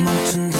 much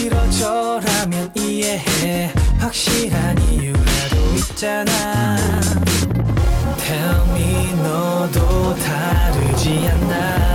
이러저러면 이해해. 확실한 이유라도 있잖아. Tell me 너도 다르지 않나?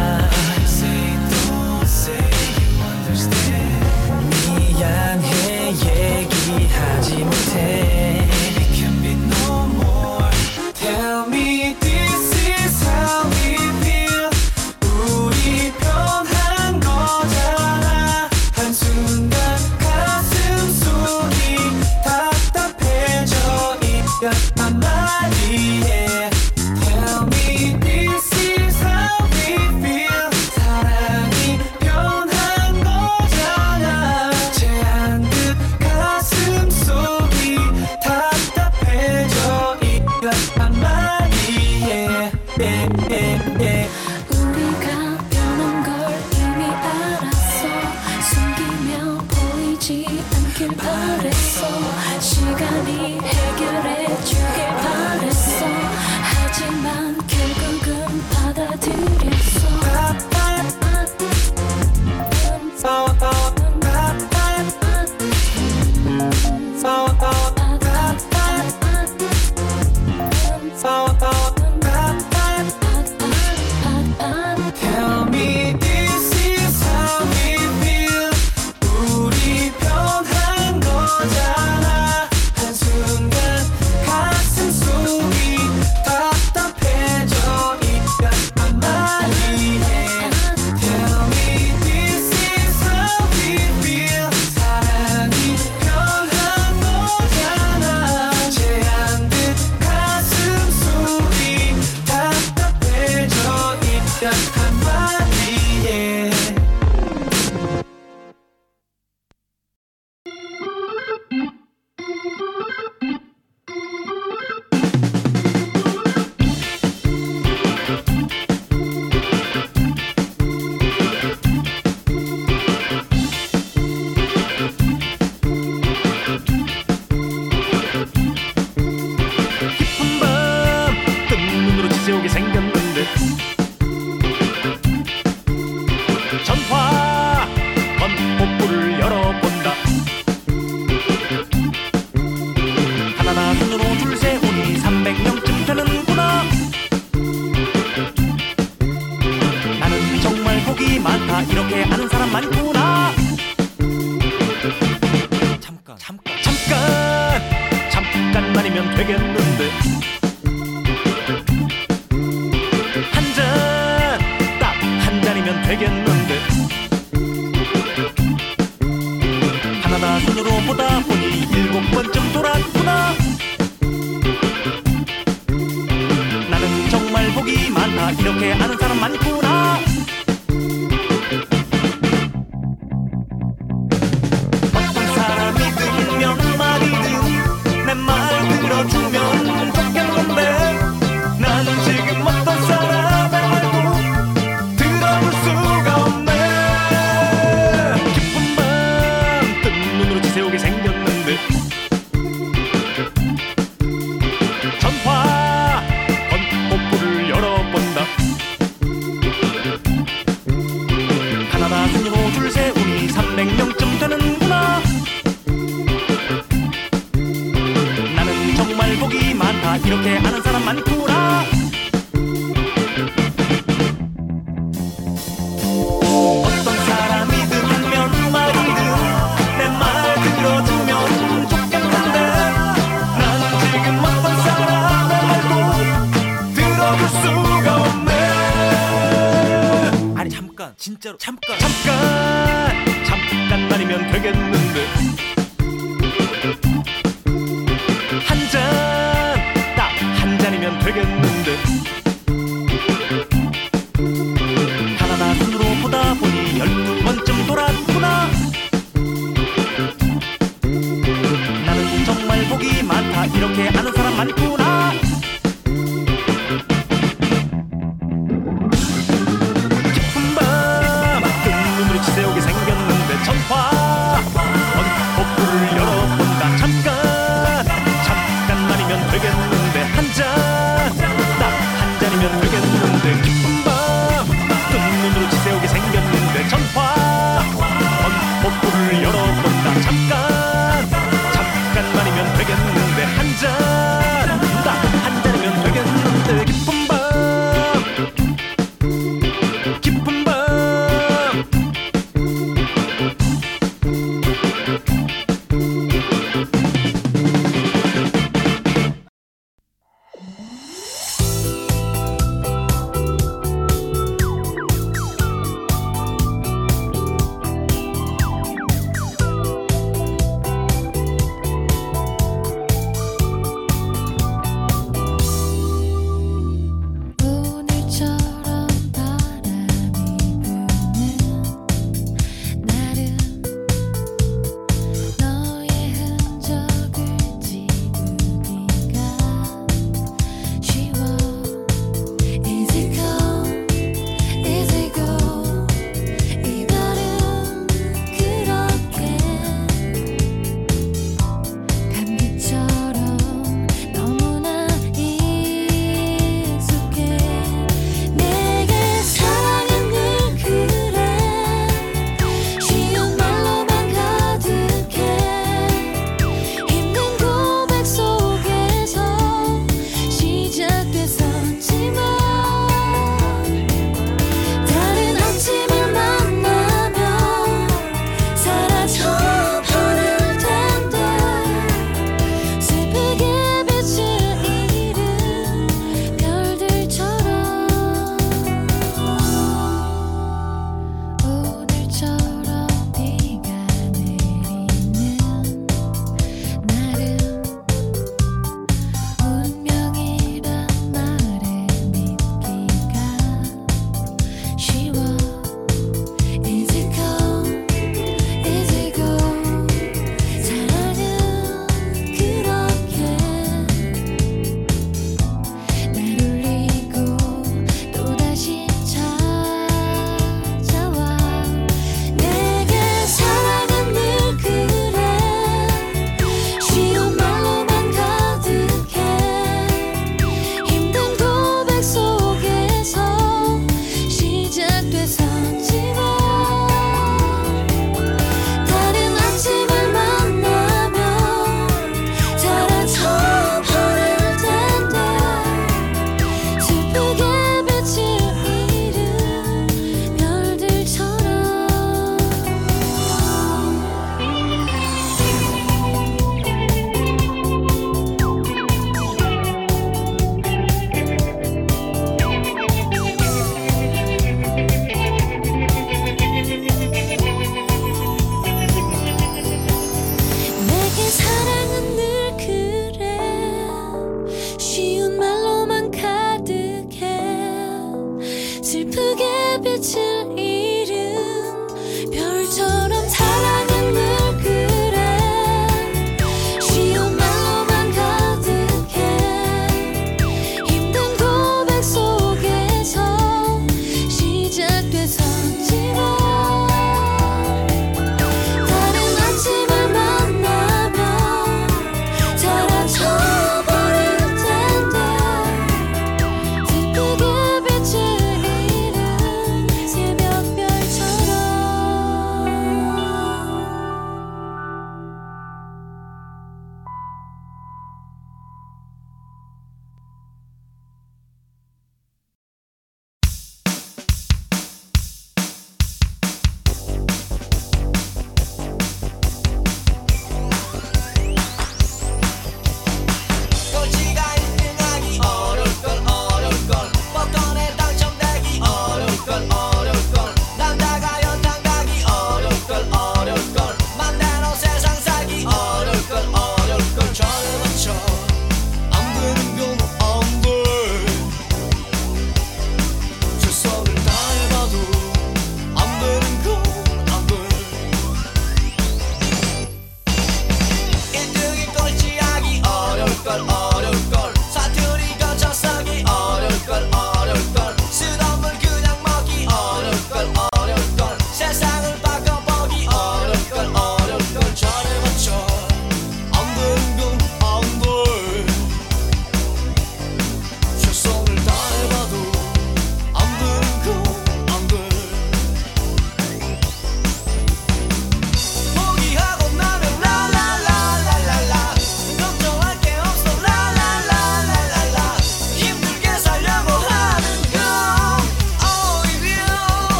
이렇게 하는 사람 많고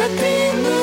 Let me.